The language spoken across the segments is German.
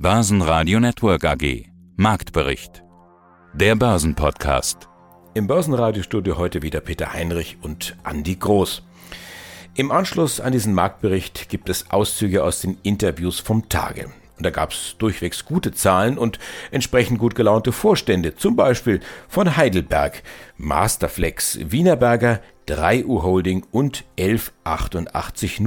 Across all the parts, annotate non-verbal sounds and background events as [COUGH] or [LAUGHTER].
Börsenradio Network AG. Marktbericht. Der Börsenpodcast. Im Börsenradiostudio heute wieder Peter Heinrich und Andi Groß. Im Anschluss an diesen Marktbericht gibt es Auszüge aus den Interviews vom Tage. Und da gab es durchwegs gute Zahlen und entsprechend gut gelaunte Vorstände, zum Beispiel von Heidelberg, Masterflex, Wienerberger, 3U Holding und 11880.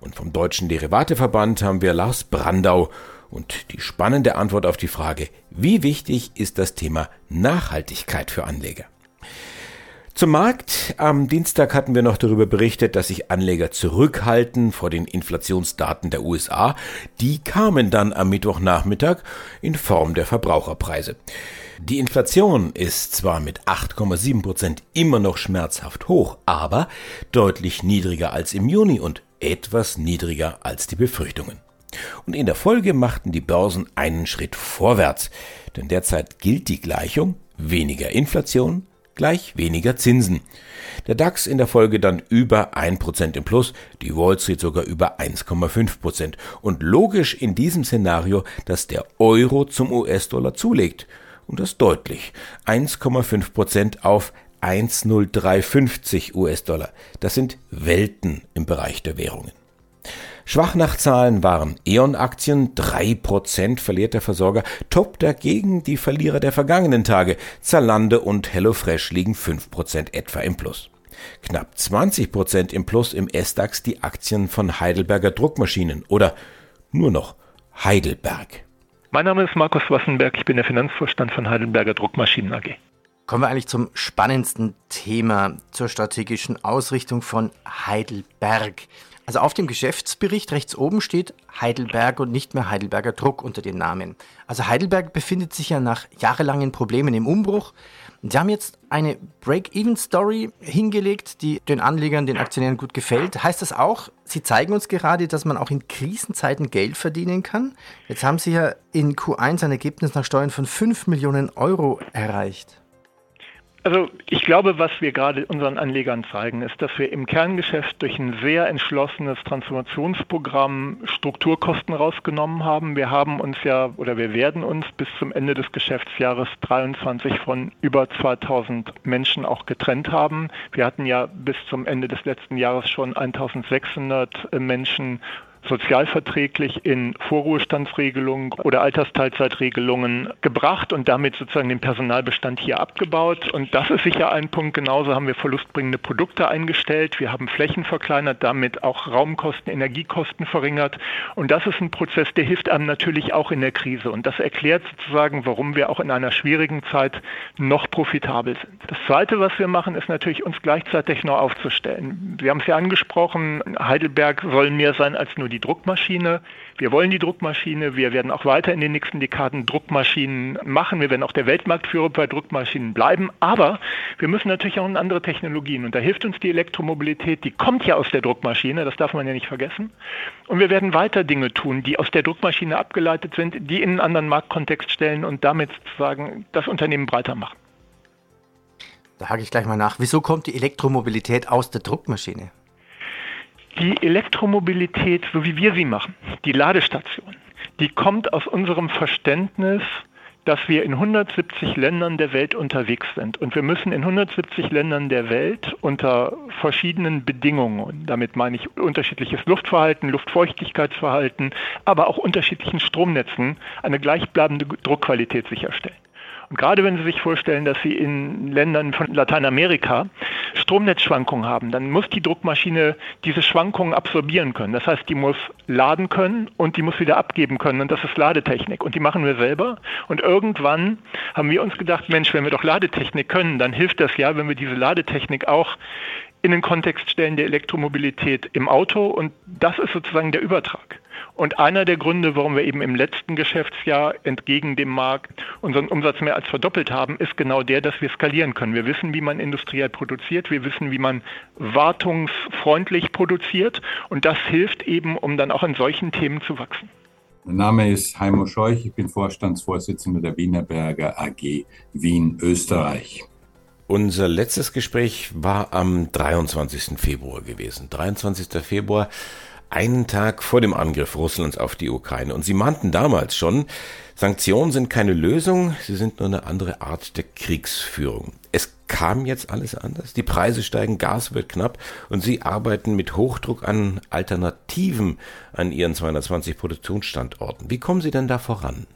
Und vom Deutschen Derivateverband haben wir Lars Brandau und die spannende Antwort auf die Frage, wie wichtig ist das Thema Nachhaltigkeit für Anleger? Zum Markt. Am Dienstag hatten wir noch darüber berichtet, dass sich Anleger zurückhalten vor den Inflationsdaten der USA. Die kamen dann am Mittwochnachmittag in Form der Verbraucherpreise. Die Inflation ist zwar mit 8,7 Prozent immer noch schmerzhaft hoch, aber deutlich niedriger als im Juni und etwas niedriger als die Befürchtungen. Und in der Folge machten die Börsen einen Schritt vorwärts, denn derzeit gilt die Gleichung weniger Inflation gleich weniger Zinsen. Der DAX in der Folge dann über 1% im Plus, die Wall Street sogar über 1,5%. Und logisch in diesem Szenario, dass der Euro zum US-Dollar zulegt. Und das deutlich. 1,5% auf 1,0350 US-Dollar. Das sind Welten im Bereich der Währungen. Schwach nach Zahlen waren E.ON-Aktien, 3% verliert der Versorger, top dagegen die Verlierer der vergangenen Tage, Zalando und HelloFresh liegen 5% etwa im Plus. Knapp 20% im Plus im S-DAX die Aktien von Heidelberger Druckmaschinen oder nur noch Heidelberg. Mein Name ist Markus Wassenberg, ich bin der Finanzvorstand von Heidelberger Druckmaschinen AG. Kommen wir eigentlich zum spannendsten Thema, zur strategischen Ausrichtung von Heidelberg. Also auf dem Geschäftsbericht rechts oben steht Heidelberg und nicht mehr Heidelberger Druck unter den Namen. Also Heidelberg befindet sich ja nach jahrelangen Problemen im Umbruch. Sie haben jetzt eine Break-Even-Story hingelegt, die den Anlegern, den Aktionären gut gefällt. Heißt das auch, Sie zeigen uns gerade, dass man auch in Krisenzeiten Geld verdienen kann? Jetzt haben Sie ja in Q1 ein Ergebnis nach Steuern von 5 Millionen Euro erreicht. Also ich glaube, was wir gerade unseren Anlegern zeigen, ist, dass wir im Kerngeschäft durch ein sehr entschlossenes Transformationsprogramm Strukturkosten rausgenommen haben. Wir haben uns ja oder wir werden uns bis zum Ende des Geschäftsjahres 23 von über 2000 Menschen auch getrennt haben. Wir hatten ja bis zum Ende des letzten Jahres schon 1600 Menschen sozialverträglich in Vorruhestandsregelungen oder Altersteilzeitregelungen gebracht und damit sozusagen den Personalbestand hier abgebaut. Und das ist sicher ein Punkt. Genauso haben wir verlustbringende Produkte eingestellt. Wir haben Flächen verkleinert, damit auch Raumkosten, Energiekosten verringert. Und das ist ein Prozess, der hilft einem natürlich auch in der Krise. Und das erklärt sozusagen, warum wir auch in einer schwierigen Zeit noch profitabel sind. Das Zweite, was wir machen, ist natürlich uns gleichzeitig neu aufzustellen. Wir haben es ja angesprochen, Heidelberg soll mehr sein als nur die die Druckmaschine. Wir wollen die Druckmaschine. Wir werden auch weiter in den nächsten Dekaden Druckmaschinen machen. Wir werden auch der Weltmarktführer bei Druckmaschinen bleiben. Aber wir müssen natürlich auch in andere Technologien. Und da hilft uns die Elektromobilität. Die kommt ja aus der Druckmaschine. Das darf man ja nicht vergessen. Und wir werden weiter Dinge tun, die aus der Druckmaschine abgeleitet sind, die in einen anderen Marktkontext stellen und damit sozusagen das Unternehmen breiter machen. Da hake ich gleich mal nach. Wieso kommt die Elektromobilität aus der Druckmaschine? Die Elektromobilität, so wie wir sie machen, die Ladestation, die kommt aus unserem Verständnis, dass wir in 170 Ländern der Welt unterwegs sind. Und wir müssen in 170 Ländern der Welt unter verschiedenen Bedingungen, damit meine ich unterschiedliches Luftverhalten, Luftfeuchtigkeitsverhalten, aber auch unterschiedlichen Stromnetzen, eine gleichbleibende Druckqualität sicherstellen. Und gerade wenn Sie sich vorstellen, dass Sie in Ländern von Lateinamerika Stromnetzschwankungen haben, dann muss die Druckmaschine diese Schwankungen absorbieren können. Das heißt, die muss laden können und die muss wieder abgeben können. Und das ist Ladetechnik. Und die machen wir selber. Und irgendwann haben wir uns gedacht, Mensch, wenn wir doch Ladetechnik können, dann hilft das ja, wenn wir diese Ladetechnik auch in den Kontext stellen der Elektromobilität im Auto. Und das ist sozusagen der Übertrag. Und einer der Gründe, warum wir eben im letzten Geschäftsjahr entgegen dem Markt unseren Umsatz mehr als verdoppelt haben, ist genau der, dass wir skalieren können. Wir wissen, wie man industriell produziert, wir wissen, wie man wartungsfreundlich produziert und das hilft eben, um dann auch in solchen Themen zu wachsen. Mein Name ist Heimo Scheuch, ich bin Vorstandsvorsitzender der Wienerberger AG Wien, Österreich. Unser letztes Gespräch war am 23. Februar gewesen. 23. Februar einen Tag vor dem Angriff Russlands auf die Ukraine. Und Sie mahnten damals schon, Sanktionen sind keine Lösung, sie sind nur eine andere Art der Kriegsführung. Es kam jetzt alles anders. Die Preise steigen, Gas wird knapp und Sie arbeiten mit Hochdruck an Alternativen an Ihren 220 Produktionsstandorten. Wie kommen Sie denn da voran?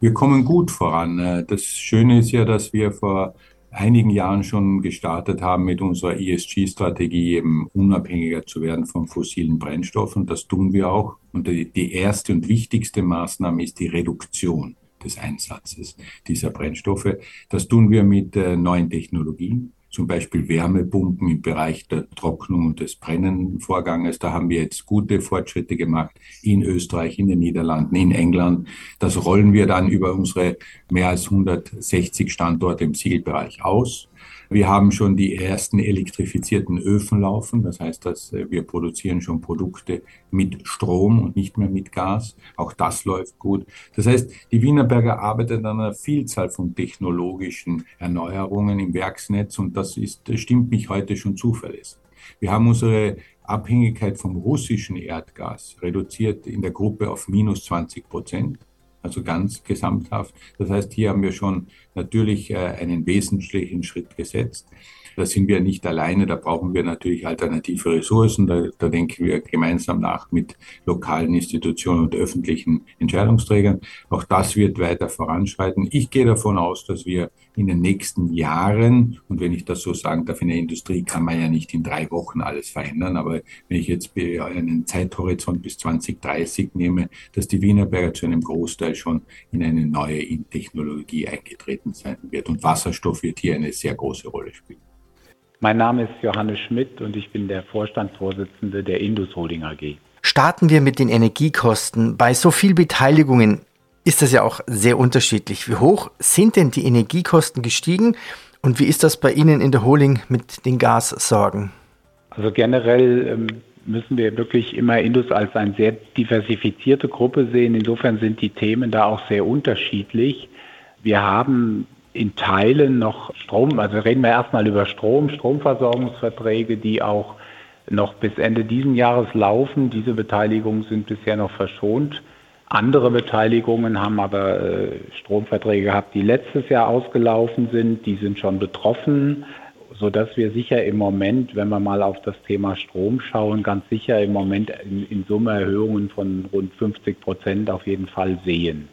Wir kommen gut voran. Das Schöne ist ja, dass wir vor einigen Jahren schon gestartet haben mit unserer ESG-Strategie, eben unabhängiger zu werden von fossilen Brennstoffen. Das tun wir auch. Und die erste und wichtigste Maßnahme ist die Reduktion des Einsatzes dieser Brennstoffe. Das tun wir mit äh, neuen Technologien zum Beispiel Wärmepumpen im Bereich der Trocknung und des Brennenvorganges. Da haben wir jetzt gute Fortschritte gemacht in Österreich, in den Niederlanden, in England. Das rollen wir dann über unsere mehr als 160 Standorte im Zielbereich aus. Wir haben schon die ersten elektrifizierten Öfen laufen. Das heißt, dass äh, wir produzieren schon Produkte mit Strom und nicht mehr mit Gas. Auch das läuft gut. Das heißt, die Wienerberger arbeitet an einer Vielzahl von technologischen Erneuerungen im Werksnetz und das ist, stimmt mich heute schon zuverlässig. Wir haben unsere Abhängigkeit vom russischen Erdgas reduziert in der Gruppe auf minus 20 Prozent also ganz gesamthaft. Das heißt, hier haben wir schon natürlich äh, einen wesentlichen Schritt gesetzt. Da sind wir nicht alleine, da brauchen wir natürlich alternative Ressourcen. Da, da denken wir gemeinsam nach mit lokalen Institutionen und öffentlichen Entscheidungsträgern. Auch das wird weiter voranschreiten. Ich gehe davon aus, dass wir in den nächsten Jahren, und wenn ich das so sagen darf, in der Industrie kann man ja nicht in drei Wochen alles verändern, aber wenn ich jetzt einen Zeithorizont bis 2030 nehme, dass die Wienerberger zu einem Großteil schon in eine neue Technologie eingetreten sein wird. Und Wasserstoff wird hier eine sehr große Rolle spielen. Mein Name ist Johannes Schmidt und ich bin der Vorstandsvorsitzende der Indus Holding AG. Starten wir mit den Energiekosten. Bei so viel Beteiligungen ist das ja auch sehr unterschiedlich. Wie hoch sind denn die Energiekosten gestiegen und wie ist das bei Ihnen in der Holding mit den Gassorgen? Also generell ähm, müssen wir wirklich immer Indus als eine sehr diversifizierte Gruppe sehen. Insofern sind die Themen da auch sehr unterschiedlich. Wir haben in Teilen noch Strom, also reden wir erstmal über Strom, Stromversorgungsverträge, die auch noch bis Ende diesen Jahres laufen. Diese Beteiligungen sind bisher noch verschont. Andere Beteiligungen haben aber äh, Stromverträge gehabt, die letztes Jahr ausgelaufen sind. Die sind schon betroffen, sodass wir sicher im Moment, wenn wir mal auf das Thema Strom schauen, ganz sicher im Moment in, in Summe Erhöhungen von rund 50 Prozent auf jeden Fall sehen.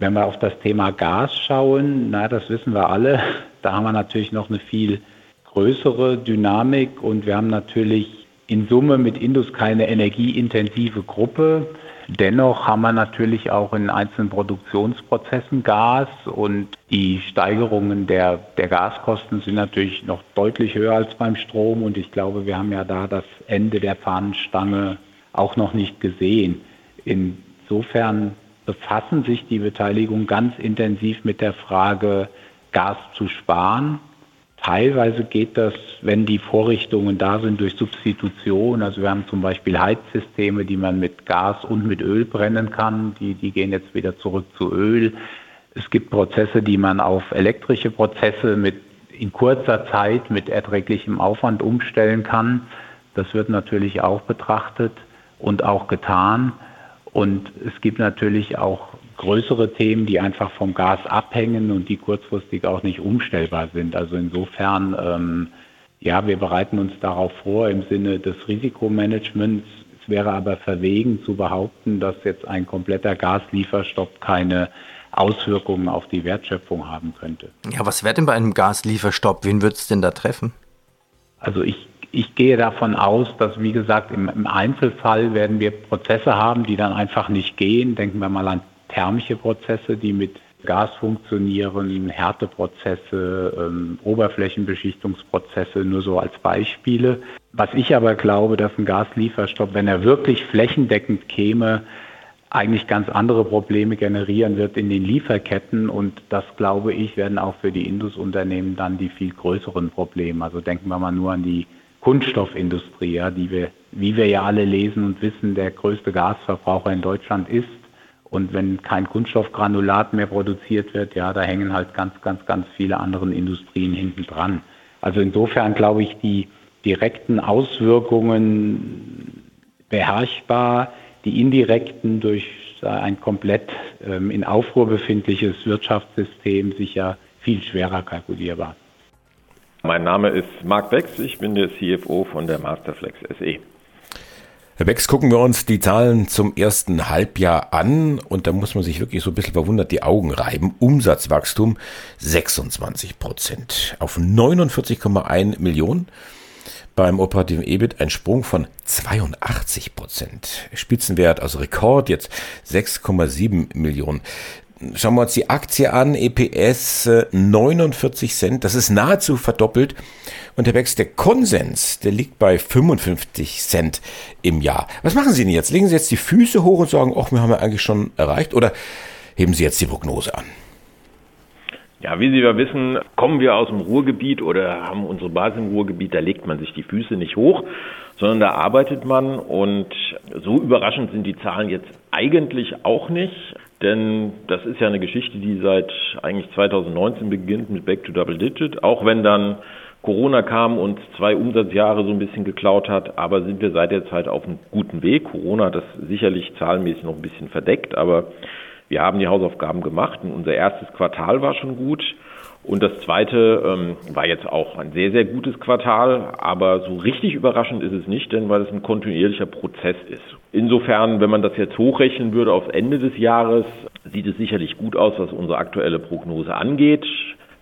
Wenn wir auf das Thema Gas schauen, na, das wissen wir alle, [LAUGHS] da haben wir natürlich noch eine viel größere Dynamik und wir haben natürlich in Summe mit Indus keine energieintensive Gruppe. Dennoch haben wir natürlich auch in einzelnen Produktionsprozessen Gas und die Steigerungen der, der Gaskosten sind natürlich noch deutlich höher als beim Strom und ich glaube, wir haben ja da das Ende der Fahnenstange auch noch nicht gesehen. Insofern befassen sich die Beteiligung ganz intensiv mit der Frage, Gas zu sparen. Teilweise geht das, wenn die Vorrichtungen da sind, durch Substitution. Also wir haben zum Beispiel Heizsysteme, die man mit Gas und mit Öl brennen kann. Die, die gehen jetzt wieder zurück zu Öl. Es gibt Prozesse, die man auf elektrische Prozesse mit in kurzer Zeit mit erträglichem Aufwand umstellen kann. Das wird natürlich auch betrachtet und auch getan. Und es gibt natürlich auch größere Themen, die einfach vom Gas abhängen und die kurzfristig auch nicht umstellbar sind. Also insofern, ähm, ja, wir bereiten uns darauf vor im Sinne des Risikomanagements. Es wäre aber verwegen zu behaupten, dass jetzt ein kompletter Gaslieferstopp keine Auswirkungen auf die Wertschöpfung haben könnte. Ja, was wäre denn bei einem Gaslieferstopp? Wen würde es denn da treffen? Also ich ich gehe davon aus, dass, wie gesagt, im, im, Einzelfall werden wir Prozesse haben, die dann einfach nicht gehen. Denken wir mal an thermische Prozesse, die mit Gas funktionieren, Härteprozesse, ähm, Oberflächenbeschichtungsprozesse, nur so als Beispiele. Was ich aber glaube, dass ein Gaslieferstopp, wenn er wirklich flächendeckend käme, eigentlich ganz andere Probleme generieren wird in den Lieferketten und das glaube ich werden auch für die Indusunternehmen dann die viel größeren Probleme. Also denken wir mal nur an die Kunststoffindustrie, ja, die wir, wie wir ja alle lesen und wissen, der größte Gasverbraucher in Deutschland ist. Und wenn kein Kunststoffgranulat mehr produziert wird, ja, da hängen halt ganz, ganz, ganz viele andere Industrien hinten dran. Also insofern glaube ich, die direkten Auswirkungen beherrschbar, die indirekten durch ein komplett ähm, in Aufruhr befindliches Wirtschaftssystem sicher viel schwerer kalkulierbar. Mein Name ist Marc Becks, ich bin der CFO von der Masterflex SE. Herr Becks, gucken wir uns die Zahlen zum ersten Halbjahr an und da muss man sich wirklich so ein bisschen verwundert die Augen reiben. Umsatzwachstum 26 Prozent auf 49,1 Millionen. Beim operativen EBIT ein Sprung von 82 Prozent. Spitzenwert, also Rekord jetzt 6,7 Millionen. Schauen wir uns die Aktie an, EPS 49 äh, Cent, das ist nahezu verdoppelt. Und der Becks, der Konsens, der liegt bei 55 Cent im Jahr. Was machen Sie denn jetzt? Legen Sie jetzt die Füße hoch und sagen, ach, wir haben ja eigentlich schon erreicht? Oder heben Sie jetzt die Prognose an? Ja, wie Sie ja wissen, kommen wir aus dem Ruhrgebiet oder haben unsere Basis im Ruhrgebiet, da legt man sich die Füße nicht hoch, sondern da arbeitet man und so überraschend sind die Zahlen jetzt eigentlich auch nicht. Denn das ist ja eine Geschichte, die seit eigentlich 2019 beginnt mit Back to Double Digit. Auch wenn dann Corona kam und zwei Umsatzjahre so ein bisschen geklaut hat, aber sind wir seit der Zeit auf einem guten Weg. Corona hat das sicherlich zahlenmäßig noch ein bisschen verdeckt, aber wir haben die Hausaufgaben gemacht und unser erstes Quartal war schon gut. Und das zweite ähm, war jetzt auch ein sehr, sehr gutes Quartal, aber so richtig überraschend ist es nicht, denn weil es ein kontinuierlicher Prozess ist. Insofern, wenn man das jetzt hochrechnen würde aufs Ende des Jahres, sieht es sicherlich gut aus, was unsere aktuelle Prognose angeht.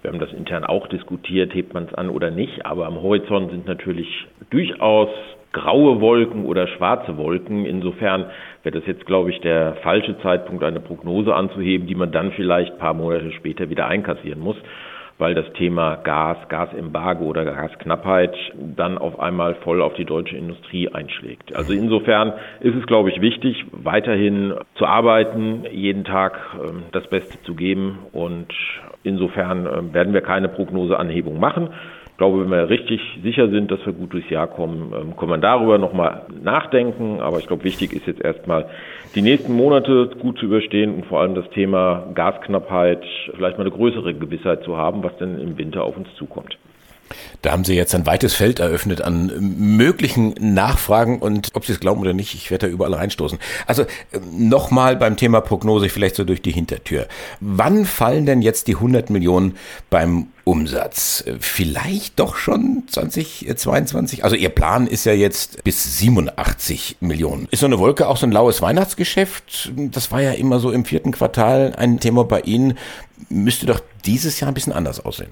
Wir haben das intern auch diskutiert, hebt man es an oder nicht, aber am Horizont sind natürlich durchaus graue Wolken oder schwarze Wolken. Insofern wäre das jetzt, glaube ich, der falsche Zeitpunkt, eine Prognose anzuheben, die man dann vielleicht ein paar Monate später wieder einkassieren muss weil das Thema Gas, Gasembargo oder Gasknappheit dann auf einmal voll auf die deutsche Industrie einschlägt. Also insofern ist es, glaube ich, wichtig, weiterhin zu arbeiten, jeden Tag ähm, das Beste zu geben und insofern ähm, werden wir keine Prognoseanhebung machen. Ich glaube, wenn wir richtig sicher sind, dass wir gut durchs Jahr kommen, ähm, kann man darüber nochmal nachdenken. Aber ich glaube, wichtig ist jetzt erstmal, die nächsten Monate gut zu überstehen und vor allem das Thema Gasknappheit, vielleicht mal eine größere Gewissheit zu haben, was denn im Winter auf uns zukommt. Da haben Sie jetzt ein weites Feld eröffnet an möglichen Nachfragen und ob Sie es glauben oder nicht, ich werde da überall reinstoßen. Also ähm, nochmal beim Thema Prognose, vielleicht so durch die Hintertür. Wann fallen denn jetzt die 100 Millionen beim Umsatz? Vielleicht doch schon 2022? Also Ihr Plan ist ja jetzt bis 87 Millionen. Ist so eine Wolke auch so ein laues Weihnachtsgeschäft? Das war ja immer so im vierten Quartal ein Thema bei Ihnen. Müsste doch dieses Jahr ein bisschen anders aussehen.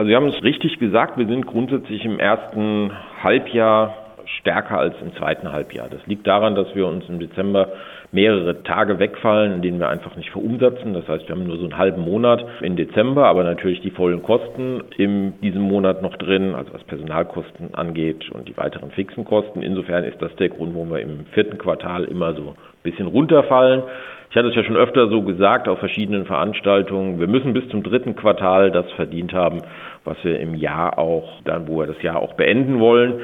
Also Sie haben es richtig gesagt, wir sind grundsätzlich im ersten Halbjahr stärker als im zweiten Halbjahr. Das liegt daran, dass wir uns im Dezember mehrere Tage wegfallen, in denen wir einfach nicht verumsetzen. Das heißt, wir haben nur so einen halben Monat im Dezember, aber natürlich die vollen Kosten in diesem Monat noch drin, also was Personalkosten angeht und die weiteren fixen Kosten. Insofern ist das der Grund, warum wir im vierten Quartal immer so ein bisschen runterfallen. Ich hatte es ja schon öfter so gesagt auf verschiedenen Veranstaltungen. Wir müssen bis zum dritten Quartal das verdient haben, was wir im Jahr auch, dann, wo wir das Jahr auch beenden wollen.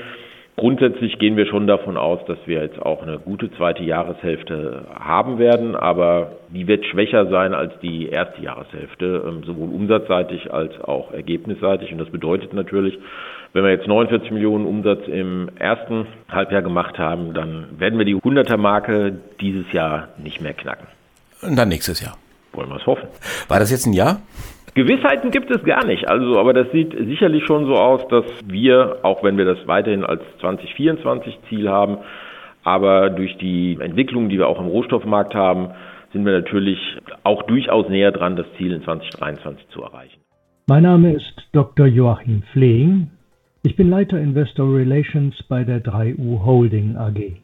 Grundsätzlich gehen wir schon davon aus, dass wir jetzt auch eine gute zweite Jahreshälfte haben werden, aber die wird schwächer sein als die erste Jahreshälfte, ähm, sowohl umsatzseitig als auch ergebnisseitig. Und das bedeutet natürlich, wenn wir jetzt 49 Millionen Umsatz im ersten Halbjahr gemacht haben, dann werden wir die 100er Marke dieses Jahr nicht mehr knacken. Und dann nächstes Jahr. Wollen wir es hoffen. War das jetzt ein Jahr? Gewissheiten gibt es gar nicht. Also, aber das sieht sicherlich schon so aus, dass wir, auch wenn wir das weiterhin als 2024 Ziel haben, aber durch die Entwicklung, die wir auch im Rohstoffmarkt haben, sind wir natürlich auch durchaus näher dran, das Ziel in 2023 zu erreichen. Mein Name ist Dr. Joachim Flehing. Ich bin Leiter Investor Relations bei der 3U Holding AG.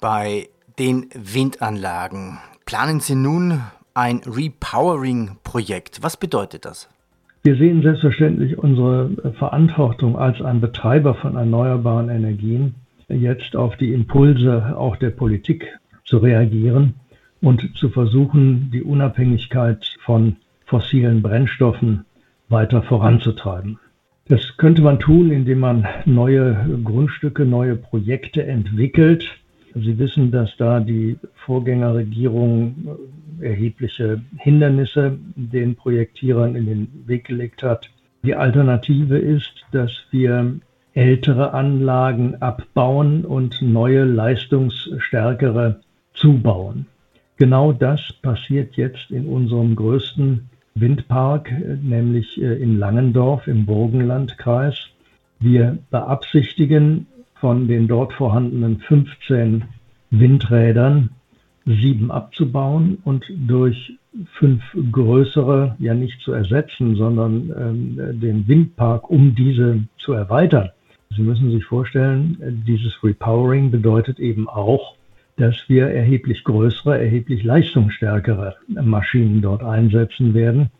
Bei den Windanlagen planen Sie nun ein Repowering-Projekt. Was bedeutet das? Wir sehen selbstverständlich unsere Verantwortung als ein Betreiber von erneuerbaren Energien, jetzt auf die Impulse auch der Politik zu reagieren und zu versuchen, die Unabhängigkeit von fossilen Brennstoffen weiter voranzutreiben. Das könnte man tun, indem man neue Grundstücke, neue Projekte entwickelt, Sie wissen, dass da die Vorgängerregierung erhebliche Hindernisse den Projektierern in den Weg gelegt hat. Die Alternative ist, dass wir ältere Anlagen abbauen und neue, leistungsstärkere zubauen. Genau das passiert jetzt in unserem größten Windpark, nämlich äh, in Langendorf im Burgenlandkreis. Wir beabsichtigen von den dort vorhandenen 15 Windrädern sieben abzubauen und durch fünf größere ja nicht zu ersetzen, sondern ähm, den Windpark um diese zu erweitern. Sie müssen sich vorstellen, dieses Repowering bedeutet eben auch, dass wir erheblich größere, erheblich leistungsstärkere Maschinen dort einsetzen werden.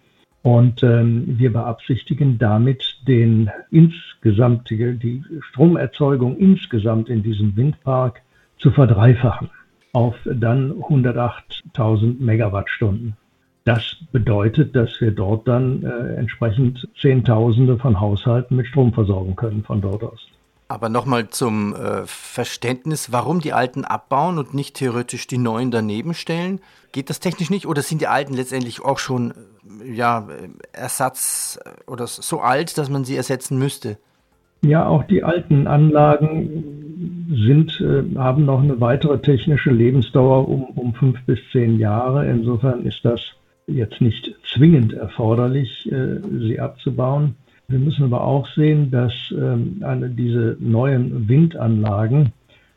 Und ähm, wir beabsichtigen damit den insgesamt, die Stromerzeugung insgesamt in diesem Windpark zu verdreifachen auf dann 108.000 Megawattstunden. Das bedeutet, dass wir dort dann äh, entsprechend Zehntausende von Haushalten mit Strom versorgen können von dort aus. Aber nochmal zum äh, Verständnis, warum die alten abbauen und nicht theoretisch die neuen daneben stellen? Geht das technisch nicht oder sind die alten letztendlich auch schon äh, ja, Ersatz äh, oder so alt, dass man sie ersetzen müsste? Ja, auch die alten Anlagen sind, äh, haben noch eine weitere technische Lebensdauer um, um fünf bis zehn Jahre. Insofern ist das jetzt nicht zwingend erforderlich, äh, sie abzubauen. Wir müssen aber auch sehen, dass ähm, eine, diese neuen Windanlagen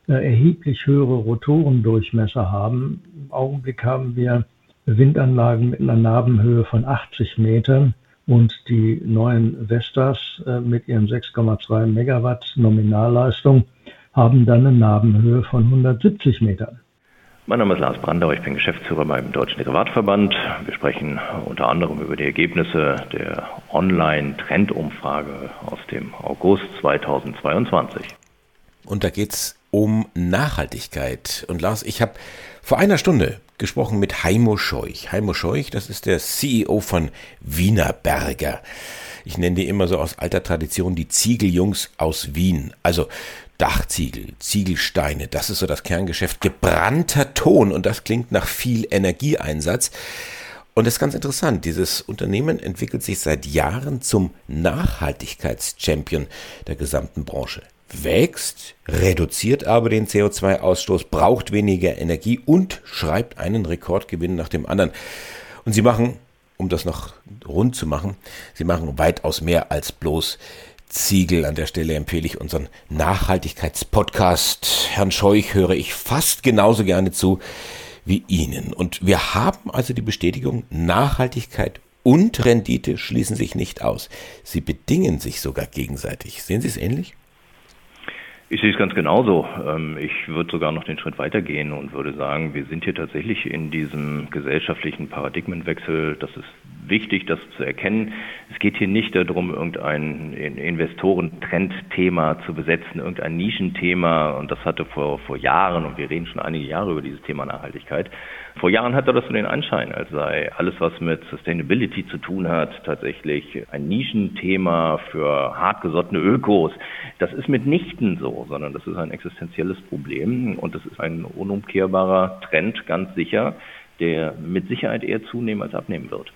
äh, erheblich höhere Rotorendurchmesser haben. Im Augenblick haben wir Windanlagen mit einer Nabenhöhe von 80 Metern und die neuen Vestas mit ihren 6,2 Megawatt Nominalleistung haben dann eine Nabenhöhe von 170 Metern. Mein Name ist Lars Brandau, ich bin Geschäftsführer beim Deutschen Derivatverband. Wir sprechen unter anderem über die Ergebnisse der Online-Trendumfrage aus dem August 2022. Und da geht es um Nachhaltigkeit. Und Lars, ich habe vor einer Stunde gesprochen mit Heimo Scheuch. Heimo Scheuch, das ist der CEO von Wienerberger. Ich nenne die immer so aus alter Tradition die Ziegeljungs aus Wien. Also Dachziegel, Ziegelsteine, das ist so das Kerngeschäft. Gebrannter Ton und das klingt nach viel Energieeinsatz. Und das ist ganz interessant. Dieses Unternehmen entwickelt sich seit Jahren zum Nachhaltigkeitschampion der gesamten Branche. Wächst, reduziert aber den CO2-Ausstoß, braucht weniger Energie und schreibt einen Rekordgewinn nach dem anderen. Und sie machen, um das noch rund zu machen, sie machen weitaus mehr als bloß Ziegel. An der Stelle empfehle ich unseren Nachhaltigkeitspodcast. Herrn Scheuch höre ich fast genauso gerne zu wie Ihnen. Und wir haben also die Bestätigung, Nachhaltigkeit und Rendite schließen sich nicht aus. Sie bedingen sich sogar gegenseitig. Sehen Sie es ähnlich? Ich sehe es ganz genauso. Ähm, ich würde sogar noch den Schritt weitergehen und würde sagen, wir sind hier tatsächlich in diesem gesellschaftlichen Paradigmenwechsel. Das ist wichtig, das zu erkennen. Es geht hier nicht darum, irgendein Investorentrendthema zu besetzen, irgendein Nischenthema. Und das hatte vor, vor Jahren, und wir reden schon einige Jahre über dieses Thema Nachhaltigkeit, vor Jahren hatte das so den Anschein, als sei alles, was mit Sustainability zu tun hat, tatsächlich ein Nischenthema für hartgesottene Ökos. Das ist mitnichten so, sondern das ist ein existenzielles Problem und das ist ein unumkehrbarer Trend, ganz sicher, der mit Sicherheit eher zunehmen als abnehmen wird.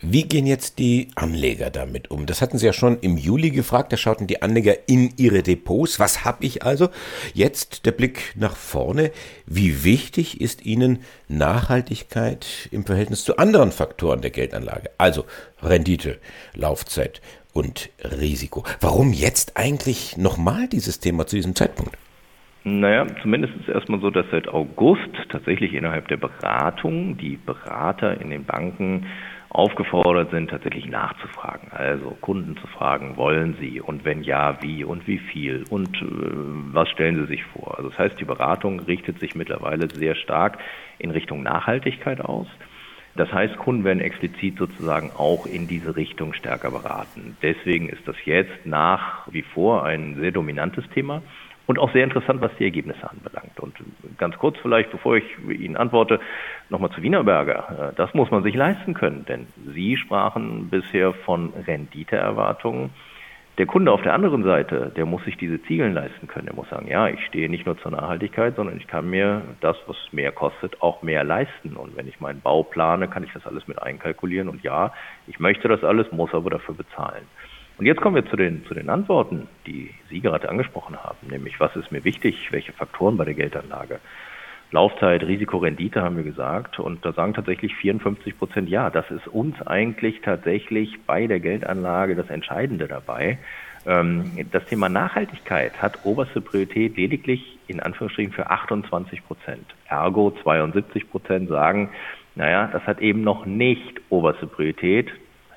Wie gehen jetzt die Anleger damit um? Das hatten Sie ja schon im Juli gefragt. Da schauten die Anleger in ihre Depots. Was habe ich also? Jetzt der Blick nach vorne. Wie wichtig ist Ihnen Nachhaltigkeit im Verhältnis zu anderen Faktoren der Geldanlage? Also Rendite, Laufzeit und Risiko. Warum jetzt eigentlich nochmal dieses Thema zu diesem Zeitpunkt? Naja, zumindest ist es erstmal so, dass seit August tatsächlich innerhalb der Beratung die Berater in den Banken aufgefordert sind, tatsächlich nachzufragen. Also Kunden zu fragen, wollen sie und wenn ja, wie und wie viel und äh, was stellen sie sich vor. Also das heißt, die Beratung richtet sich mittlerweile sehr stark in Richtung Nachhaltigkeit aus. Das heißt, Kunden werden explizit sozusagen auch in diese Richtung stärker beraten. Deswegen ist das jetzt nach wie vor ein sehr dominantes Thema und auch sehr interessant, was die Ergebnisse anbelangt. Und ganz kurz vielleicht, bevor ich Ihnen antworte, nochmal zu Wienerberger. Äh, das muss man sich leisten können, denn Sie sprachen bisher von Renditeerwartungen. Der Kunde auf der anderen Seite, der muss sich diese Ziegeln leisten können. Der muss sagen, ja, ich stehe nicht nur zur Nachhaltigkeit, sondern ich kann mir das, was mehr kostet, auch mehr leisten. Und wenn ich meinen Bau plane, kann ich das alles mit einkalkulieren. Und ja, ich möchte das alles, muss aber dafür bezahlen. Und jetzt kommen wir zu den, zu den Antworten, die Sie gerade angesprochen haben, nämlich was ist mir wichtig, welche Faktoren bei der Geldanlage. Laufzeit, Risiko, Rendite haben wir gesagt und da sagen tatsächlich 54 Prozent ja. Das ist uns eigentlich tatsächlich bei der Geldanlage das Entscheidende dabei. Ähm, das Thema Nachhaltigkeit hat oberste Priorität lediglich in Anführungsstrichen für 28 Prozent. Ergo 72 Prozent sagen, naja, das hat eben noch nicht oberste Priorität.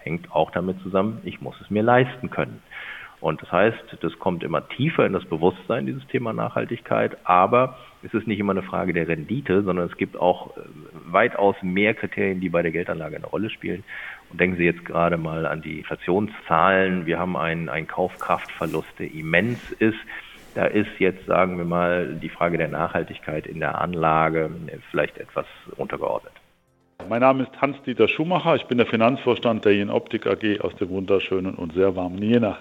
Hängt auch damit zusammen, ich muss es mir leisten können. Und das heißt, das kommt immer tiefer in das Bewusstsein, dieses Thema Nachhaltigkeit, aber es ist nicht immer eine Frage der Rendite, sondern es gibt auch äh, weitaus mehr Kriterien, die bei der Geldanlage eine Rolle spielen. Und denken Sie jetzt gerade mal an die Inflationszahlen. Wir haben einen, einen Kaufkraftverlust, der immens ist. Da ist jetzt, sagen wir mal, die Frage der Nachhaltigkeit in der Anlage vielleicht etwas untergeordnet. Mein Name ist Hans-Dieter Schumacher. Ich bin der Finanzvorstand der Jen Optik AG aus dem wunderschönen und sehr warmen Jena.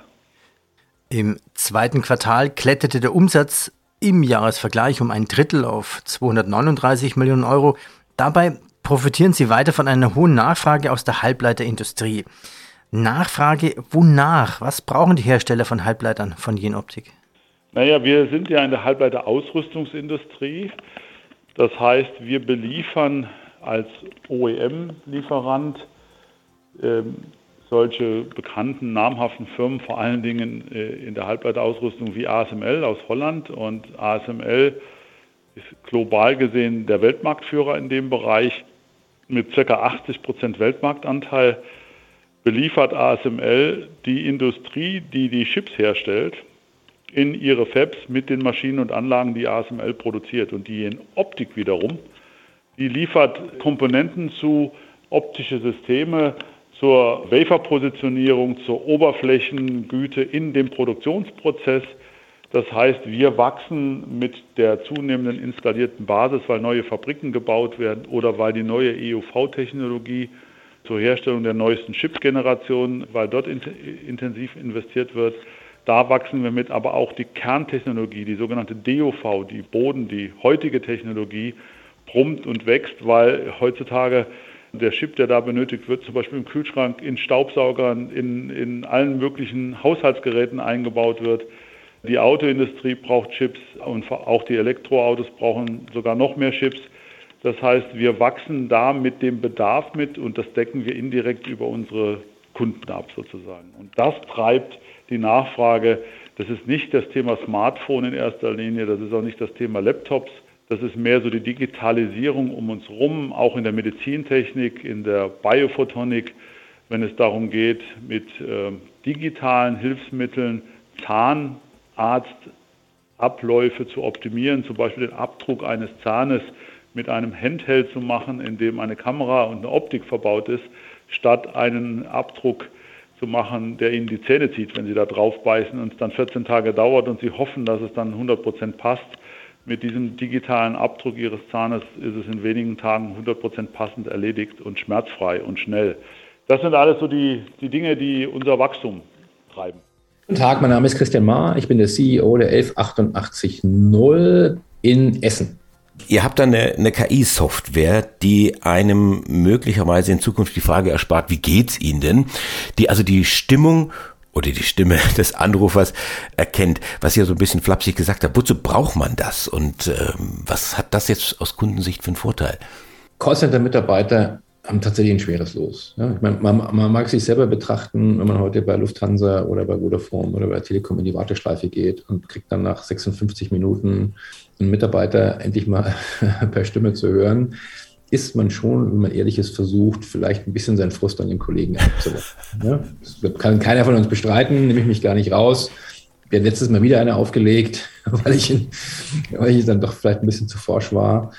Im zweiten Quartal kletterte der Umsatz im Jahresvergleich um ein Drittel auf 239 Millionen Euro. Dabei profitieren sie weiter von einer hohen Nachfrage aus der Halbleiterindustrie. Nachfrage, wonach? Was brauchen die Hersteller von Halbleitern von Jenoptik? Naja, wir sind ja in der Halbleiter-Ausrüstungsindustrie. Das heißt, wir beliefern als OEM-Lieferant ähm, solche bekannten, namhaften Firmen, vor allen Dingen äh, in der Halbleiterausrüstung wie ASML aus Holland. Und ASML ist global gesehen der Weltmarktführer in dem Bereich mit ca. 80 Prozent Weltmarktanteil. Beliefert ASML die Industrie, die die Chips herstellt, in ihre Fabs mit den Maschinen und Anlagen, die ASML produziert. Und die in Optik wiederum, die liefert Komponenten zu optische Systeme, zur Waferpositionierung, zur Oberflächengüte in dem Produktionsprozess. Das heißt, wir wachsen mit der zunehmenden installierten Basis, weil neue Fabriken gebaut werden oder weil die neue EUV-Technologie zur Herstellung der neuesten Chip-Generation, weil dort intensiv investiert wird. Da wachsen wir mit, aber auch die Kerntechnologie, die sogenannte DOV, die Boden, die heutige Technologie, brummt und wächst, weil heutzutage der Chip, der da benötigt wird, zum Beispiel im Kühlschrank, in Staubsaugern, in, in allen möglichen Haushaltsgeräten eingebaut wird. Die Autoindustrie braucht Chips und auch die Elektroautos brauchen sogar noch mehr Chips. Das heißt, wir wachsen da mit dem Bedarf mit und das decken wir indirekt über unsere Kunden ab sozusagen. Und das treibt die Nachfrage. Das ist nicht das Thema Smartphone in erster Linie, das ist auch nicht das Thema Laptops, das ist mehr so die Digitalisierung um uns herum, auch in der Medizintechnik, in der Biophotonik, wenn es darum geht, mit äh, digitalen Hilfsmitteln Zahnarztabläufe zu optimieren, zum Beispiel den Abdruck eines Zahnes mit einem Handheld zu machen, in dem eine Kamera und eine Optik verbaut ist, statt einen Abdruck zu machen, der Ihnen die Zähne zieht, wenn Sie da drauf beißen und es dann 14 Tage dauert und Sie hoffen, dass es dann 100 Prozent passt mit diesem digitalen Abdruck Ihres Zahnes ist es in wenigen Tagen 100% passend erledigt und schmerzfrei und schnell. Das sind alles so die, die Dinge, die unser Wachstum treiben. Guten Tag, mein Name ist Christian Mahr. Ich bin der CEO der 11880 in Essen. Ihr habt dann eine, eine KI-Software, die einem möglicherweise in Zukunft die Frage erspart, wie geht's Ihnen denn? Die also die Stimmung oder die Stimme [LAUGHS] des Anrufers erkennt, was ihr so ein bisschen flapsig gesagt habt. Wozu braucht man das und ähm, was hat das jetzt aus Kundensicht für einen Vorteil? Callcenter-Mitarbeiter haben tatsächlich ein schweres Los. Ja, ich meine, man, man, mag sich selber betrachten, wenn man heute bei Lufthansa oder bei Vodafone oder bei Telekom in die Warteschleife geht und kriegt dann nach 56 Minuten einen Mitarbeiter endlich mal [LAUGHS] per Stimme zu hören ist man schon, wenn man ehrlich ist, versucht, vielleicht ein bisschen seinen Frust an den Kollegen abzulassen. Ja? [LAUGHS] Das kann keiner von uns bestreiten, nehme ich mich gar nicht raus. Wir haben letztes Mal wieder eine aufgelegt, [LAUGHS] weil ich, weil ich dann doch vielleicht ein bisschen zu forsch war.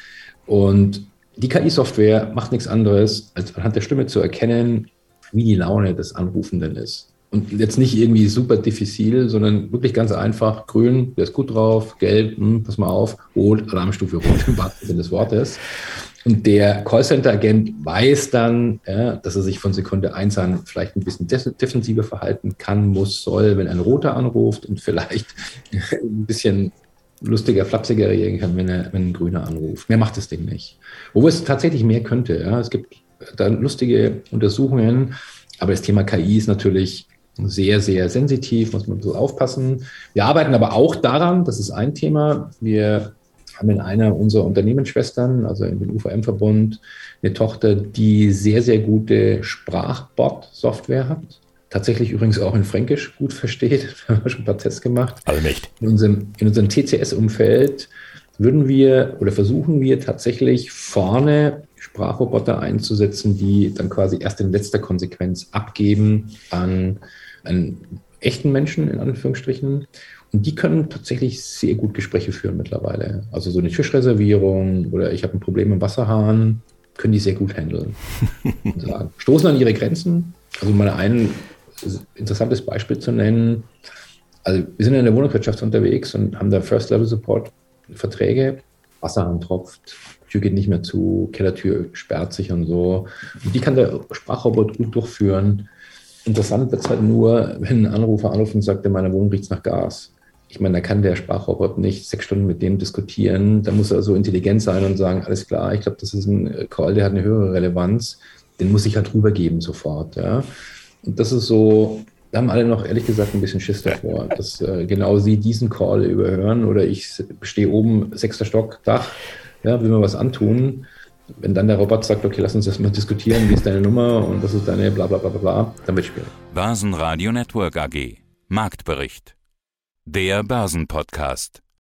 Und die KI-Software macht nichts anderes, als anhand der Stimme zu erkennen, wie die Laune des Anrufenden ist. Und jetzt nicht irgendwie super diffizil, sondern wirklich ganz einfach. Grün, der ist gut drauf, gelb, hm, pass mal auf, rot, Alarmstufe rot [LAUGHS] im wahrsten Sinne des Wortes. Und der Callcenter-Agent weiß dann, ja, dass er sich von Sekunde eins an vielleicht ein bisschen defensiver verhalten kann, muss, soll, wenn ein Roter anruft und vielleicht [LAUGHS] ein bisschen lustiger, flapsiger reagieren kann, wenn, er, wenn ein Grüner anruft. Mehr macht das Ding nicht. Wo es tatsächlich mehr könnte. Ja. Es gibt da lustige Untersuchungen, aber das Thema KI ist natürlich sehr, sehr sensitiv, muss man bisschen aufpassen. Wir arbeiten aber auch daran, das ist ein Thema. Wir haben in einer unserer Unternehmensschwestern, also in dem UVM-Verbund, eine Tochter, die sehr, sehr gute Sprachbot-Software hat. Tatsächlich übrigens auch in Fränkisch gut versteht. [LAUGHS] Wir haben schon ein paar Tests gemacht. Also nicht. In unserem, in unserem TCS-Umfeld würden wir oder versuchen wir tatsächlich vorne Sprachroboter einzusetzen, die dann quasi erst in letzter Konsequenz abgeben an einen echten Menschen, in Anführungsstrichen. Und die können tatsächlich sehr gut Gespräche führen mittlerweile. Also so eine Tischreservierung oder ich habe ein Problem im Wasserhahn, können die sehr gut handeln. [LAUGHS] Stoßen an ihre Grenzen. Also mal ein interessantes Beispiel zu nennen. Also wir sind in der Wohnungswirtschaft unterwegs und haben da First-Level-Support Verträge. Wasserhahn tropft, Tür geht nicht mehr zu, Kellertür sperrt sich und so. Und die kann der Sprachrobot gut durchführen. Interessant wird es halt nur, wenn ein Anrufer anruft und sagt, in meiner Wohnung riecht es nach Gas. Ich meine, da kann der Sprachroboter nicht sechs Stunden mit dem diskutieren. Da muss er so intelligent sein und sagen, alles klar, ich glaube, das ist ein Call, der hat eine höhere Relevanz. Den muss ich halt rübergeben sofort. Ja. Und das ist so, da haben alle noch ehrlich gesagt ein bisschen Schiss davor, dass äh, genau sie diesen Call überhören oder ich stehe oben, sechster Stock, Dach, ja, will mir was antun wenn dann der Roboter sagt, okay, lass uns das mal diskutieren, wie ist deine Nummer und was ist deine bla bla bla bla dann wird schwierig. Börsenradio Network AG. Marktbericht. Der Börsenpodcast.